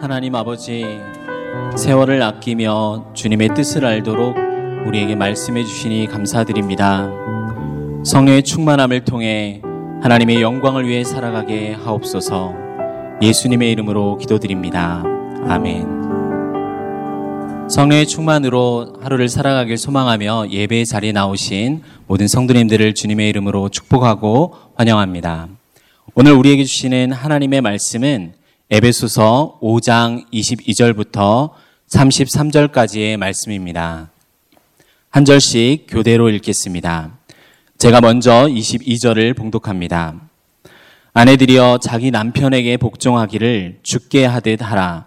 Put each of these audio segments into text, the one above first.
하나님 아버지, 세월을 아끼며 주님의 뜻을 알도록 우리에게 말씀해 주시니 감사드립니다. 성령의 충만함을 통해 하나님의 영광을 위해 살아가게 하옵소서 예수님의 이름으로 기도드립니다. 아멘. 성령의 충만으로 하루를 살아가길 소망하며 예배의 자리에 나오신 모든 성도님들을 주님의 이름으로 축복하고 환영합니다. 오늘 우리에게 주시는 하나님의 말씀은 에베소서 5장 22절부터 33절까지의 말씀입니다. 한 절씩 교대로 읽겠습니다. 제가 먼저 22절을 봉독합니다. 아내들이여 자기 남편에게 복종하기를 죽게 하듯 하라.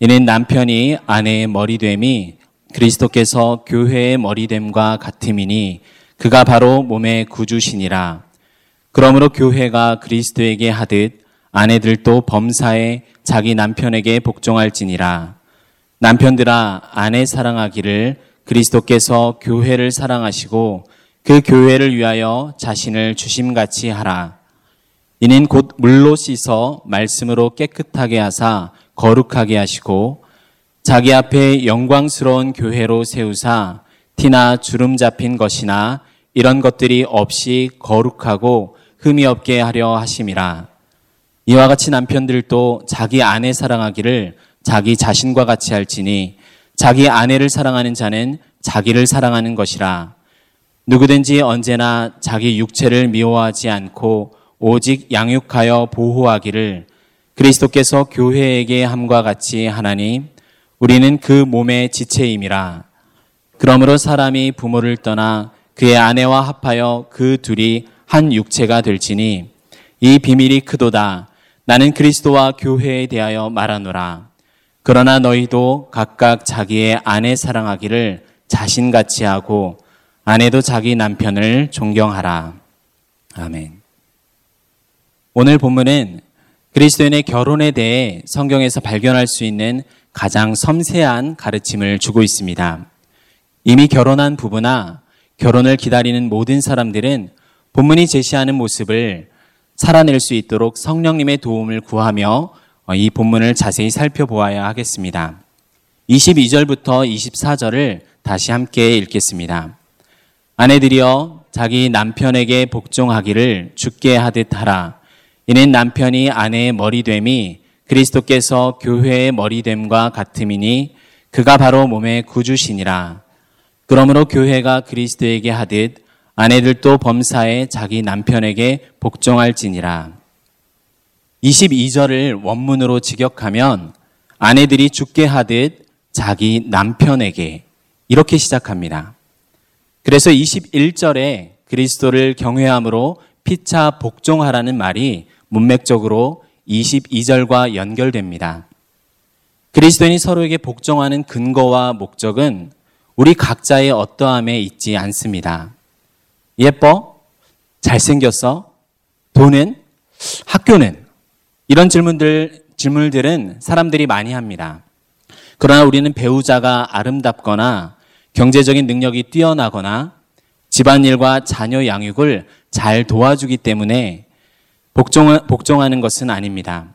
이는 남편이 아내의 머리됨이 그리스도께서 교회의 머리됨과 같음이니 그가 바로 몸의 구주시니라. 그러므로 교회가 그리스도에게 하듯 아내들도 범사에 자기 남편에게 복종할지니라. 남편들아 아내 사랑하기를 그리스도께서 교회를 사랑하시고 그 교회를 위하여 자신을 주심같이 하라. 이는 곧 물로 씻어 말씀으로 깨끗하게 하사 거룩하게 하시고 자기 앞에 영광스러운 교회로 세우사 티나 주름 잡힌 것이나 이런 것들이 없이 거룩하고 흠이 없게 하려 하심이라. 이와 같이 남편들도 자기 아내 사랑하기를 자기 자신과 같이 할지니 자기 아내를 사랑하는 자는 자기를 사랑하는 것이라. 누구든지 언제나 자기 육체를 미워하지 않고 오직 양육하여 보호하기를 그리스도께서 교회에게 함과 같이 하나니 우리는 그 몸의 지체임이라. 그러므로 사람이 부모를 떠나 그의 아내와 합하여 그 둘이 한 육체가 될지니 이 비밀이 크도다. 나는 그리스도와 교회에 대하여 말하노라. 그러나 너희도 각각 자기의 아내 사랑하기를 자신같이 하고 아내도 자기 남편을 존경하라. 아멘. 오늘 본문은 그리스도인의 결혼에 대해 성경에서 발견할 수 있는 가장 섬세한 가르침을 주고 있습니다. 이미 결혼한 부부나 결혼을 기다리는 모든 사람들은 본문이 제시하는 모습을 살아낼 수 있도록 성령님의 도움을 구하며 이 본문을 자세히 살펴보아야 하겠습니다. 22절부터 24절을 다시 함께 읽겠습니다. 아내들이여 자기 남편에게 복종하기를 죽게 하듯 하라. 이는 남편이 아내의 머리됨이 그리스도께서 교회의 머리됨과 같음이니 그가 바로 몸의 구주시니라. 그러므로 교회가 그리스도에게 하듯 아내들도 범사에 자기 남편에게 복종할지니라. 22절을 원문으로 직역하면 아내들이 죽게 하듯 자기 남편에게 이렇게 시작합니다. 그래서 21절에 그리스도를 경외함으로 피차 복종하라는 말이 문맥적으로 22절과 연결됩니다. 그리스도인이 서로에게 복종하는 근거와 목적은 우리 각자의 어떠함에 있지 않습니다. 예뻐? 잘생겼어? 돈은? 학교는? 이런 질문들, 질문들은 사람들이 많이 합니다. 그러나 우리는 배우자가 아름답거나 경제적인 능력이 뛰어나거나 집안일과 자녀 양육을 잘 도와주기 때문에 복종, 복종하는 것은 아닙니다.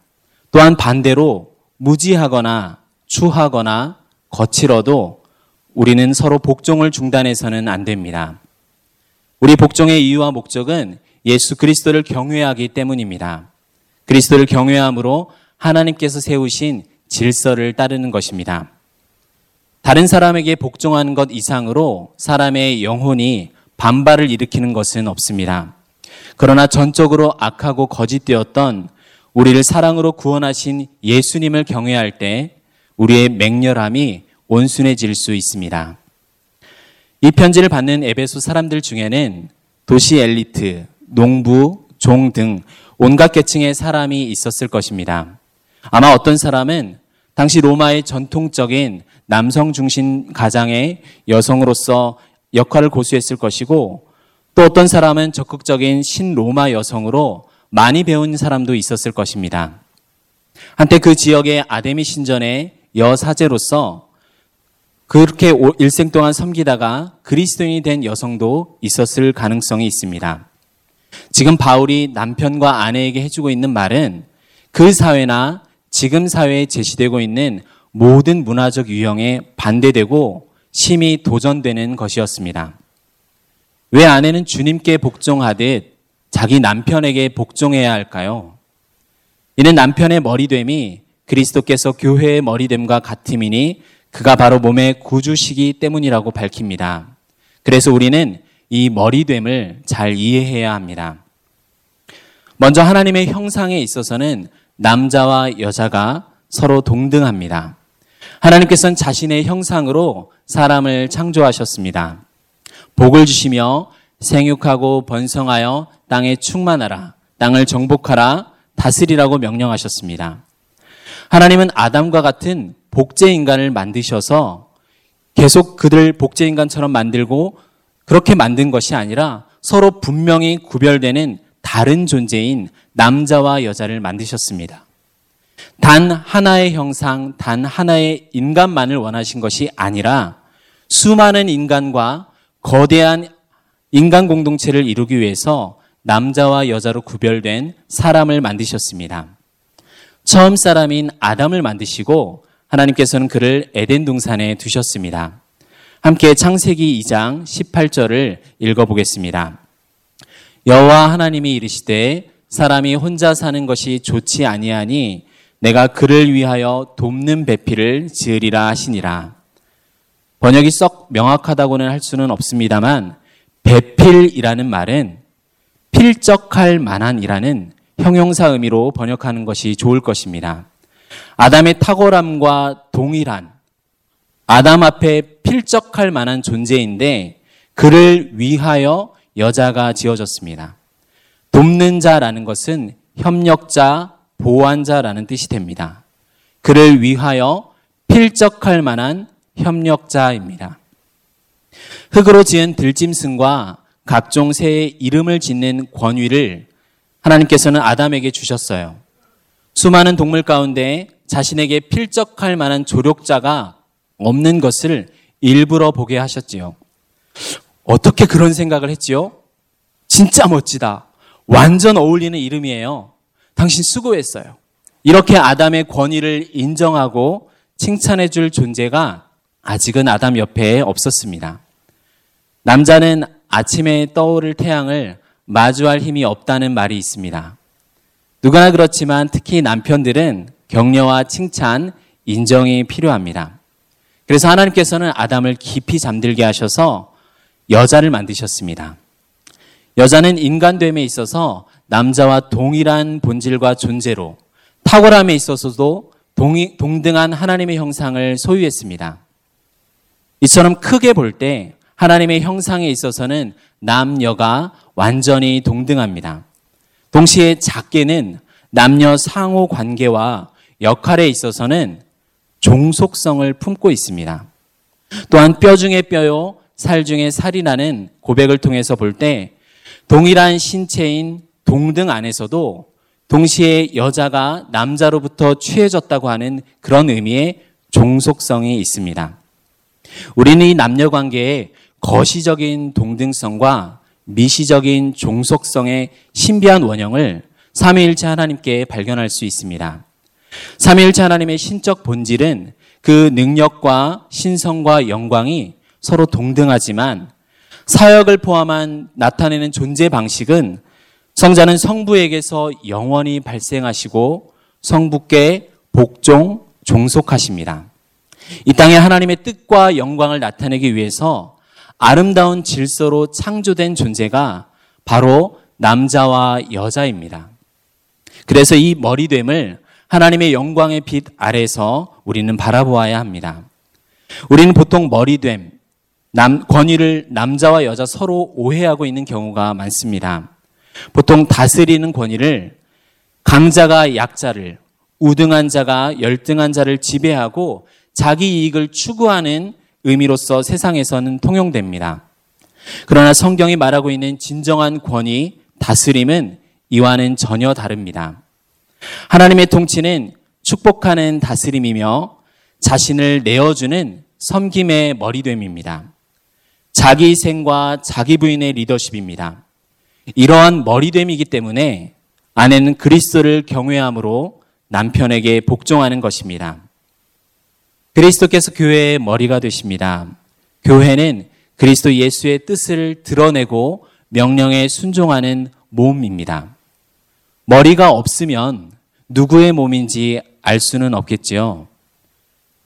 또한 반대로 무지하거나 추하거나 거칠어도 우리는 서로 복종을 중단해서는 안 됩니다. 우리 복종의 이유와 목적은 예수 그리스도를 경외하기 때문입니다. 그리스도를 경외함으로 하나님께서 세우신 질서를 따르는 것입니다. 다른 사람에게 복종하는 것 이상으로 사람의 영혼이 반발을 일으키는 것은 없습니다. 그러나 전적으로 악하고 거짓되었던 우리를 사랑으로 구원하신 예수님을 경외할 때 우리의 맹렬함이 온순해질 수 있습니다. 이 편지를 받는 에베소 사람들 중에는 도시 엘리트, 농부, 종 등 온갖 계층의 사람이 있었을 것입니다. 아마 어떤 사람은 당시 로마의 전통적인 남성 중심 가장의 여성으로서 역할을 고수했을 것이고 또 어떤 사람은 적극적인 신로마 여성으로 많이 배운 사람도 있었을 것입니다. 한때 그 지역의 아데미 신전의 여사제로서 그렇게 일생 동안 섬기다가 그리스도인이 된 여성도 있었을 가능성이 있습니다. 지금 바울이 남편과 아내에게 해주고 있는 말은 그 사회나 지금 사회에 제시되고 있는 모든 문화적 유형에 반대되고 심히 도전되는 것이었습니다. 왜 아내는 주님께 복종하듯 자기 남편에게 복종해야 할까요? 이는 남편의 머리됨이 그리스도께서 교회의 머리됨과 같음이니 그가 바로 몸의 구주시기 때문이라고 밝힙니다. 그래서 우리는 이 머리됨을 잘 이해해야 합니다. 먼저 하나님의 형상에 있어서는 남자와 여자가 서로 동등합니다. 하나님께서는 자신의 형상으로 사람을 창조하셨습니다. 복을 주시며 생육하고 번성하여 땅에 충만하라, 땅을 정복하라, 다스리라고 명령하셨습니다. 하나님은 아담과 같은 복제 인간을 만드셔서 계속 그들 복제 인간처럼 만들고 그렇게 만든 것이 아니라 서로 분명히 구별되는 다른 존재인 남자와 여자를 만드셨습니다. 단 하나의 형상, 단 하나의 인간만을 원하신 것이 아니라 수많은 인간과 거대한 인간 공동체를 이루기 위해서 남자와 여자로 구별된 사람을 만드셨습니다. 처음 사람인 아담을 만드시고 하나님께서는 그를 에덴 동산에 두셨습니다. 함께 창세기 2장 18절을 읽어보겠습니다. 여호와 하나님이 이르시되 사람이 혼자 사는 것이 좋지 아니하니 내가 그를 위하여 돕는 배필을 지으리라 하시니라. 번역이 썩 명확하다고는 할 수는 없습니다만 배필이라는 말은 필적할 만한이라는 형용사 의미로 번역하는 것이 좋을 것입니다. 아담의 탁월함과 동일한 아담 앞에 필적할 만한 존재인데 그를 위하여 여자가 지어졌습니다. 돕는 자라는 것은 협력자, 보완자라는 뜻이 됩니다. 그를 위하여 필적할 만한 협력자입니다. 흙으로 지은 들짐승과 각종 새의 이름을 짓는 권위를 하나님께서는 아담에게 주셨어요. 수많은 동물 가운데 자신에게 필적할 만한 조력자가 없는 것을 일부러 보게 하셨지요. 어떻게 그런 생각을 했지요? 진짜 멋지다. 완전 어울리는 이름이에요. 당신 수고했어요. 이렇게 아담의 권위를 인정하고 칭찬해 줄 존재가 아직은 아담 옆에 없었습니다. 남자는 아침에 떠오를 태양을 마주할 힘이 없다는 말이 있습니다. 누구나 그렇지만 특히 남편들은 격려와 칭찬, 인정이 필요합니다. 그래서 하나님께서는 아담을 깊이 잠들게 하셔서 여자를 만드셨습니다. 여자는 인간됨에 있어서 남자와 동일한 본질과 존재로 탁월함에 있어서도 동이, 동등한 하나님의 형상을 소유했습니다. 이처럼 크게 볼 때 하나님의 형상에 있어서는 남녀가 완전히 동등합니다. 동시에 작게는 남녀 상호 관계와 역할에 있어서는 종속성을 품고 있습니다. 또한 뼈 중에 뼈요, 살 중에 살이라는 고백을 통해서 볼 때 동일한 신체인 동등 안에서도 동시에 여자가 남자로부터 취해졌다고 하는 그런 의미의 종속성이 있습니다. 우리는 이 남녀 관계에 거시적인 동등성과 미시적인 종속성의 신비한 원형을 삼위일체 하나님께 발견할 수 있습니다. 삼위일체 하나님의 신적 본질은 그 능력과 신성과 영광이 서로 동등하지만 사역을 포함한 나타내는 존재 방식은 성자는 성부에게서 영원히 발생하시고 성부께 복종, 종속하십니다. 이 땅에 하나님의 뜻과 영광을 나타내기 위해서 아름다운 질서로 창조된 존재가 바로 남자와 여자입니다. 그래서 이 머리됨을 하나님의 영광의 빛 아래서 우리는 바라보아야 합니다. 우리는 보통 머리됨, 남, 권위를 남자와 여자 서로 오해하고 있는 경우가 많습니다. 보통 다스리는 권위를 강자가 약자를, 우등한 자가 열등한 자를 지배하고 자기 이익을 추구하는 의미로서 세상에서는 통용됩니다. 그러나 성경이 말하고 있는 진정한 권위, 다스림은 이와는 전혀 다릅니다. 하나님의 통치는 축복하는 다스림이며 자신을 내어주는 섬김의 머리됨입니다. 자기 희생과 자기 부인의 리더십입니다. 이러한 머리됨이기 때문에 아내는 그리스도를 경외함으로 남편에게 복종하는 것입니다. 그리스도께서 교회의 머리가 되십니다. 교회는 그리스도 예수의 뜻을 드러내고 명령에 순종하는 몸입니다. 머리가 없으면 누구의 몸인지 알 수는 없겠지요.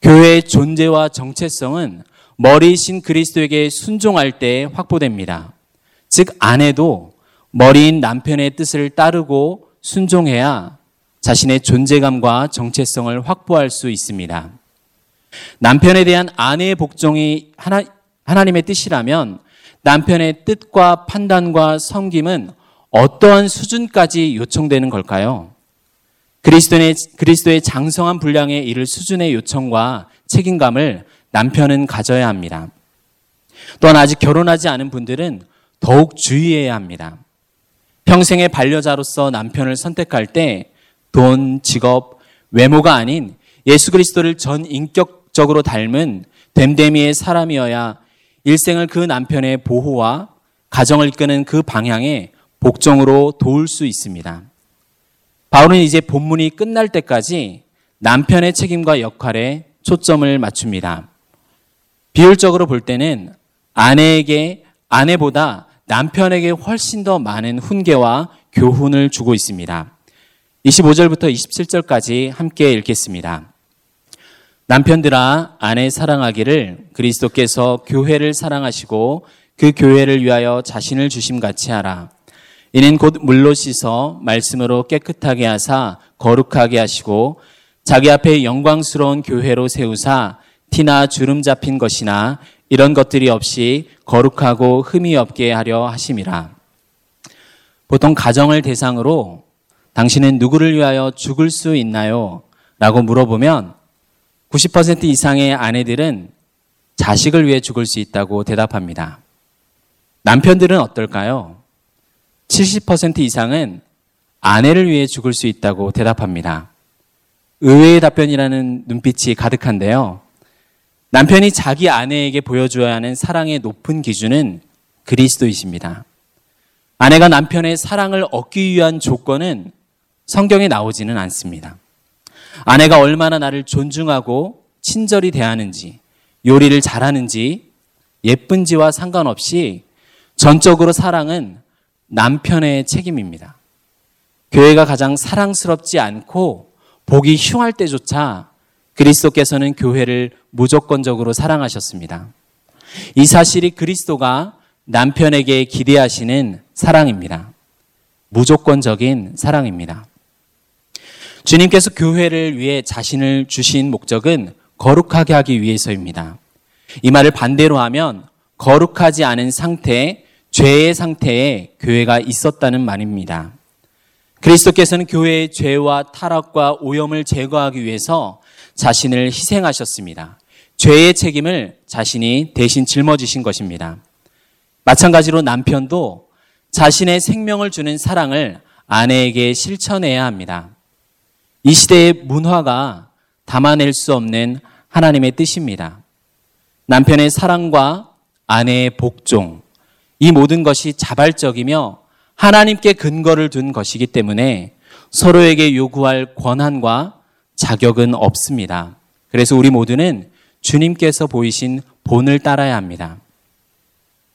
교회의 존재와 정체성은 머리이신 그리스도에게 순종할 때 확보됩니다. 즉, 아내도 머리인 남편의 뜻을 따르고 순종해야 자신의 존재감과 정체성을 확보할 수 있습니다. 남편에 대한 아내의 복종이 하나, 하나님의 뜻이라면 남편의 뜻과 판단과 섬김은 어떠한 수준까지 요청되는 걸까요? 그리스도의, 그리스도의 장성한 분량에 이를 수준의 요청과 책임감을 남편은 가져야 합니다. 또한 아직 결혼하지 않은 분들은 더욱 주의해야 합니다. 평생의 반려자로서 남편을 선택할 때 돈, 직업, 외모가 아닌 예수 그리스도를 전 인격 적으로 닮은 됨됨이의 사람이어야 일생을 그 남편의 보호와 가정을 이끄는 그 방향에 복종으로 도울 수 있습니다. 바울은 이제 본문이 끝날 때까지 남편의 책임과 역할에 초점을 맞춥니다. 비율적으로 볼 때는 아내에게 아내보다 남편에게 훨씬 더 많은 훈계와 교훈을 주고 있습니다. 25절부터 27절까지 함께 읽겠습니다. 남편들아 아내 사랑하기를 그리스도께서 교회를 사랑하시고 그 교회를 위하여 자신을 주심 같이 하라. 이는 곧 물로 씻어 말씀으로 깨끗하게 하사 거룩하게 하시고 자기 앞에 영광스러운 교회로 세우사 티나 주름 잡힌 것이나 이런 것들이 없이 거룩하고 흠이 없게 하려 하심이라. 보통 가정을 대상으로 당신은 누구를 위하여 죽을 수 있나요? 라고 물어보면 90% 이상의 아내들은 자식을 위해 죽을 수 있다고 대답합니다. 남편들은 어떨까요? 70% 이상은 아내를 위해 죽을 수 있다고 대답합니다. 의외의 답변이라는 눈빛이 가득한데요. 남편이 자기 아내에게 보여줘야 하는 사랑의 높은 기준은 그리스도이십니다. 아내가 남편의 사랑을 얻기 위한 조건은 성경에 나오지는 않습니다. 아내가 얼마나 나를 존중하고 친절히 대하는지, 요리를 잘하는지, 예쁜지와 상관없이 전적으로 사랑은 남편의 책임입니다. 교회가 가장 사랑스럽지 않고 보기 흉할 때조차 그리스도께서는 교회를 무조건적으로 사랑하셨습니다. 이 사실이 그리스도가 남편에게 기대하시는 사랑입니다. 무조건적인 사랑입니다. 주님께서 교회를 위해 자신을 주신 목적은 거룩하게 하기 위해서입니다. 이 말을 반대로 하면 거룩하지 않은 상태, 죄의 상태에 교회가 있었다는 말입니다. 그리스도께서는 교회의 죄와 타락과 오염을 제거하기 위해서 자신을 희생하셨습니다. 죄의 책임을 자신이 대신 짊어지신 것입니다. 마찬가지로 남편도 자신의 생명을 주는 사랑을 아내에게 실천해야 합니다. 이 시대의 문화가 담아낼 수 없는 하나님의 뜻입니다. 남편의 사랑과 아내의 복종, 이 모든 것이 자발적이며 하나님께 근거를 둔 것이기 때문에 서로에게 요구할 권한과 자격은 없습니다. 그래서 우리 모두는 주님께서 보이신 본을 따라야 합니다.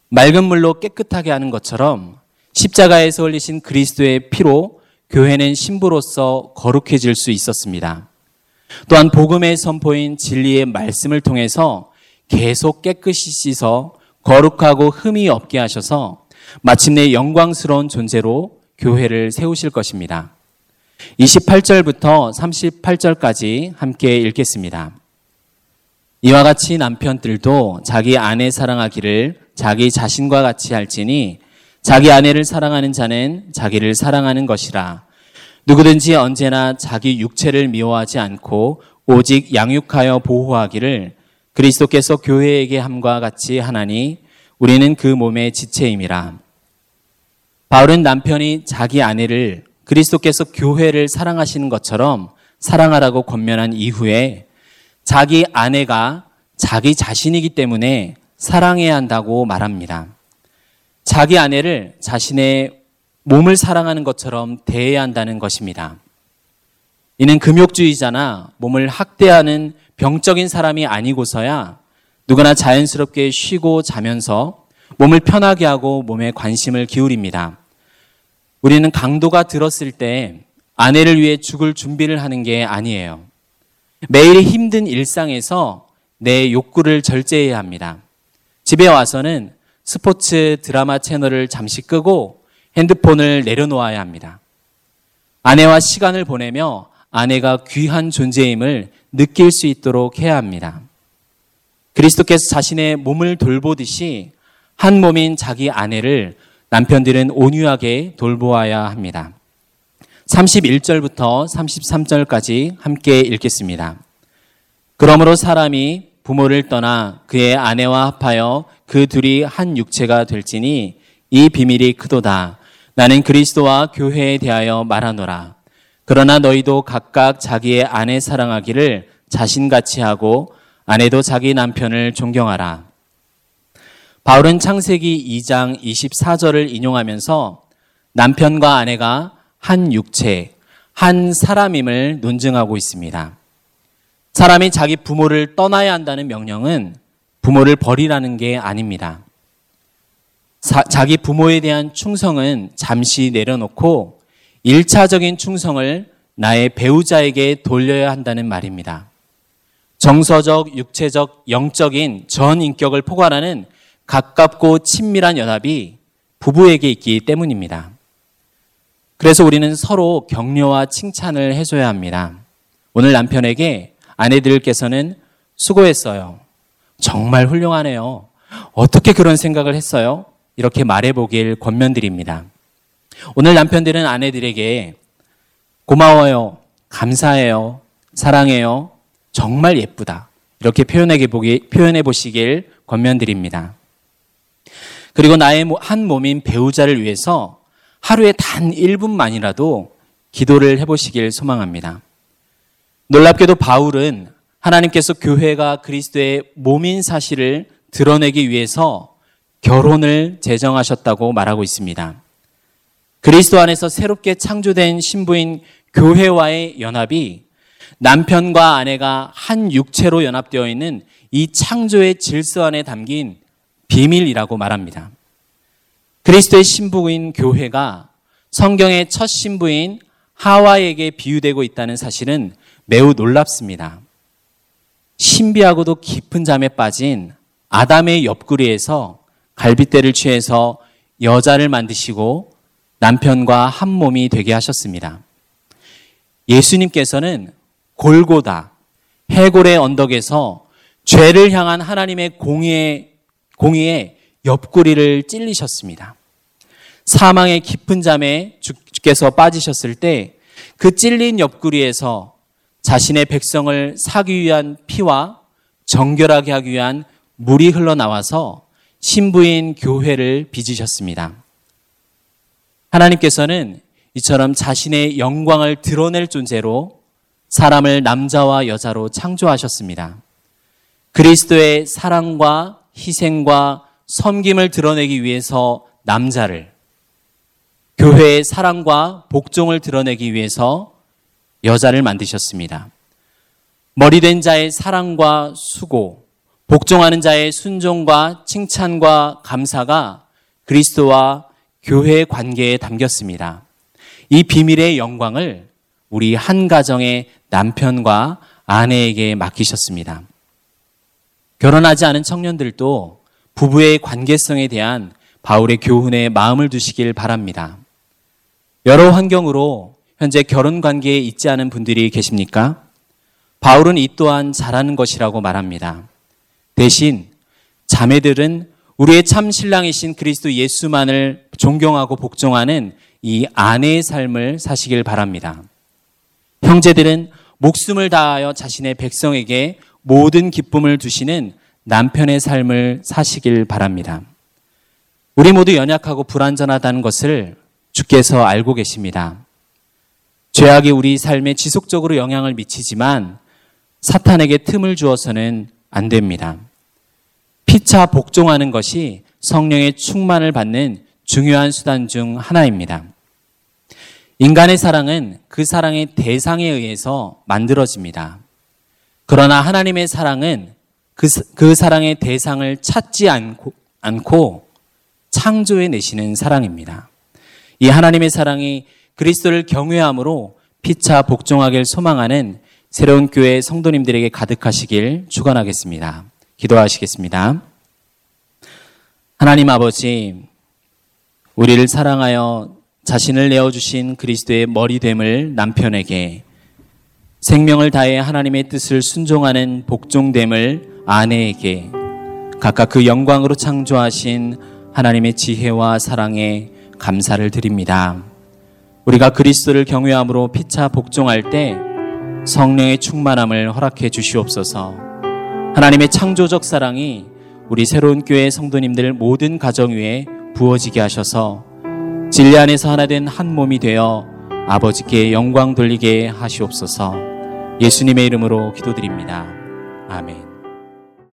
맑은 물로 깨끗하게 하는 것처럼 십자가에서 흘리신 그리스도의 피로 교회는 신부로서 거룩해질 수 있었습니다. 또한 복음의 선포인 진리의 말씀을 통해서 계속 깨끗이 씻어 거룩하고 흠이 없게 하셔서 마침내 영광스러운 존재로 교회를 세우실 것입니다. 28절부터 38절까지 함께 읽겠습니다. 이와 같이 남편들도 자기 아내 사랑하기를 자기 자신과 같이 할지니 자기 아내를 사랑하는 자는 자기를 사랑하는 것이라. 누구든지 언제나 자기 육체를 미워하지 않고 오직 양육하여 보호하기를 그리스도께서 교회에게 함과 같이 하나니 우리는 그 몸의 지체임이라. 바울은 남편이 자기 아내를 그리스도께서 교회를 사랑하시는 것처럼 사랑하라고 권면한 이후에 자기 아내가 자기 자신이기 때문에 사랑해야 한다고 말합니다. 자기 아내를 자신의 몸을 사랑하는 것처럼 대해야 한다는 것입니다. 이는 금욕주의자나 몸을 학대하는 병적인 사람이 아니고서야 누구나 자연스럽게 쉬고 자면서 몸을 편하게 하고 몸에 관심을 기울입니다. 우리는 강도가 들었을 때 아내를 위해 죽을 준비를 하는 게 아니에요. 매일 힘든 일상에서 내 욕구를 절제해야 합니다. 집에 와서는 스포츠 드라마 채널을 잠시 끄고 핸드폰을 내려놓아야 합니다. 아내와 시간을 보내며 아내가 귀한 존재임을 느낄 수 있도록 해야 합니다. 그리스도께서 자신의 몸을 돌보듯이 한 몸인 자기 아내를 남편들은 온유하게 돌보아야 합니다. 31절부터 33절까지 함께 읽겠습니다. 그러므로 사람이 부모를 떠나 그의 아내와 합하여 그 둘이 한 육체가 될지니 이 비밀이 크도다. 나는 그리스도와 교회에 대하여 말하노라. 그러나 너희도 각각 자기의 아내 사랑하기를 자신같이 하고 아내도 자기 남편을 존경하라. 바울은 창세기 2장 24절을 인용하면서 남편과 아내가 한 육체, 한 사람임을 논증하고 있습니다. 사람이 자기 부모를 떠나야 한다는 명령은 부모를 버리라는 게 아닙니다. 사, 자기 부모에 대한 충성은 잠시 내려놓고 1차적인 충성을 나의 배우자에게 돌려야 한다는 말입니다. 정서적, 육체적, 영적인 전 인격을 포괄하는 가깝고 친밀한 연합이 부부에게 있기 때문입니다. 그래서 우리는 서로 격려와 칭찬을 해줘야 합니다. 오늘 남편에게 아내들께서는 수고했어요. 정말 훌륭하네요. 어떻게 그런 생각을 했어요? 이렇게 말해보길 권면드립니다. 오늘 남편들은 아내들에게 고마워요. 감사해요. 사랑해요. 정말 예쁘다. 이렇게 표현해 보시길 권면드립니다. 그리고 나의 한 몸인 배우자를 위해서 하루에 단 1분만이라도 기도를 해보시길 소망합니다. 놀랍게도 바울은 하나님께서 교회가 그리스도의 몸인 사실을 드러내기 위해서 결혼을 제정하셨다고 말하고 있습니다. 그리스도 안에서 새롭게 창조된 신부인 교회와의 연합이 남편과 아내가 한 육체로 연합되어 있는 이 창조의 질서 안에 담긴 비밀이라고 말합니다. 그리스도의 신부인 교회가 성경의 첫 신부인 하와에게 비유되고 있다는 사실은 매우 놀랍습니다. 신비하고도 깊은 잠에 빠진 아담의 옆구리에서 갈빗대를 취해서 여자를 만드시고 남편과 한 몸이 되게 하셨습니다. 예수님께서는 골고다, 해골의 언덕에서 죄를 향한 하나님의 공의의 공의에 옆구리를 찔리셨습니다. 사망의 깊은 잠에 주께서 빠지셨을 때 그 찔린 옆구리에서 자신의 백성을 사기 위한 피와 정결하게 하기 위한 물이 흘러나와서 신부인 교회를 빚으셨습니다. 하나님께서는 이처럼 자신의 영광을 드러낼 존재로 사람을 남자와 여자로 창조하셨습니다. 그리스도의 사랑과 희생과 섬김을 드러내기 위해서 남자를, 교회의 사랑과 복종을 드러내기 위해서 여자를 만드셨습니다. 머리된 자의 사랑과 수고, 복종하는 자의 순종과 칭찬과 감사가 그리스도와 교회의 관계에 담겼습니다. 이 비밀의 영광을 우리 한 가정의 남편과 아내에게 맡기셨습니다. 결혼하지 않은 청년들도 부부의 관계성에 대한 바울의 교훈에 마음을 두시길 바랍니다. 여러 환경으로 현재 결혼 관계에 있지 않은 분들이 계십니까? 바울은 이 또한 잘하는 것이라고 말합니다. 대신 자매들은 우리의 참 신랑이신 그리스도 예수만을 존경하고 복종하는 이 아내의 삶을 사시길 바랍니다. 형제들은 목숨을 다하여 자신의 백성에게 모든 기쁨을 주시는 남편의 삶을 사시길 바랍니다. 우리 모두 연약하고 불완전하다는 것을 주께서 알고 계십니다. 죄악이 우리 삶에 지속적으로 영향을 미치지만 사탄에게 틈을 주어서는 안 됩니다. 피차 복종하는 것이 성령의 충만을 받는 중요한 수단 중 하나입니다. 인간의 사랑은 그 사랑의 대상에 의해서 만들어집니다. 그러나 하나님의 사랑은 그, 그 사랑의 대상을 찾지 않고, 않고 창조해 내시는 사랑입니다. 이 하나님의 사랑이 그리스도를 경외함으로 피차 복종하길 소망하는 새로운 교회 성도님들에게 가득하시길 축원하겠습니다. 기도하시겠습니다. 하나님 아버지, 우리를 사랑하여 자신을 내어 주신 그리스도의 머리됨을 남편에게 생명을 다해 하나님의 뜻을 순종하는 복종됨을 아내에게 각각 그 영광으로 창조하신 하나님의 지혜와 사랑에 감사를 드립니다. 우리가 그리스도를 경외함으로 피차 복종할 때 성령의 충만함을 허락해 주시옵소서. 하나님의 창조적 사랑이 우리 새로운 교회 성도님들 모든 가정 위에 부어지게 하셔서 진리 안에서 하나 된 한 몸이 되어 아버지께 영광 돌리게 하시옵소서. 예수님의 이름으로 기도드립니다. 아멘.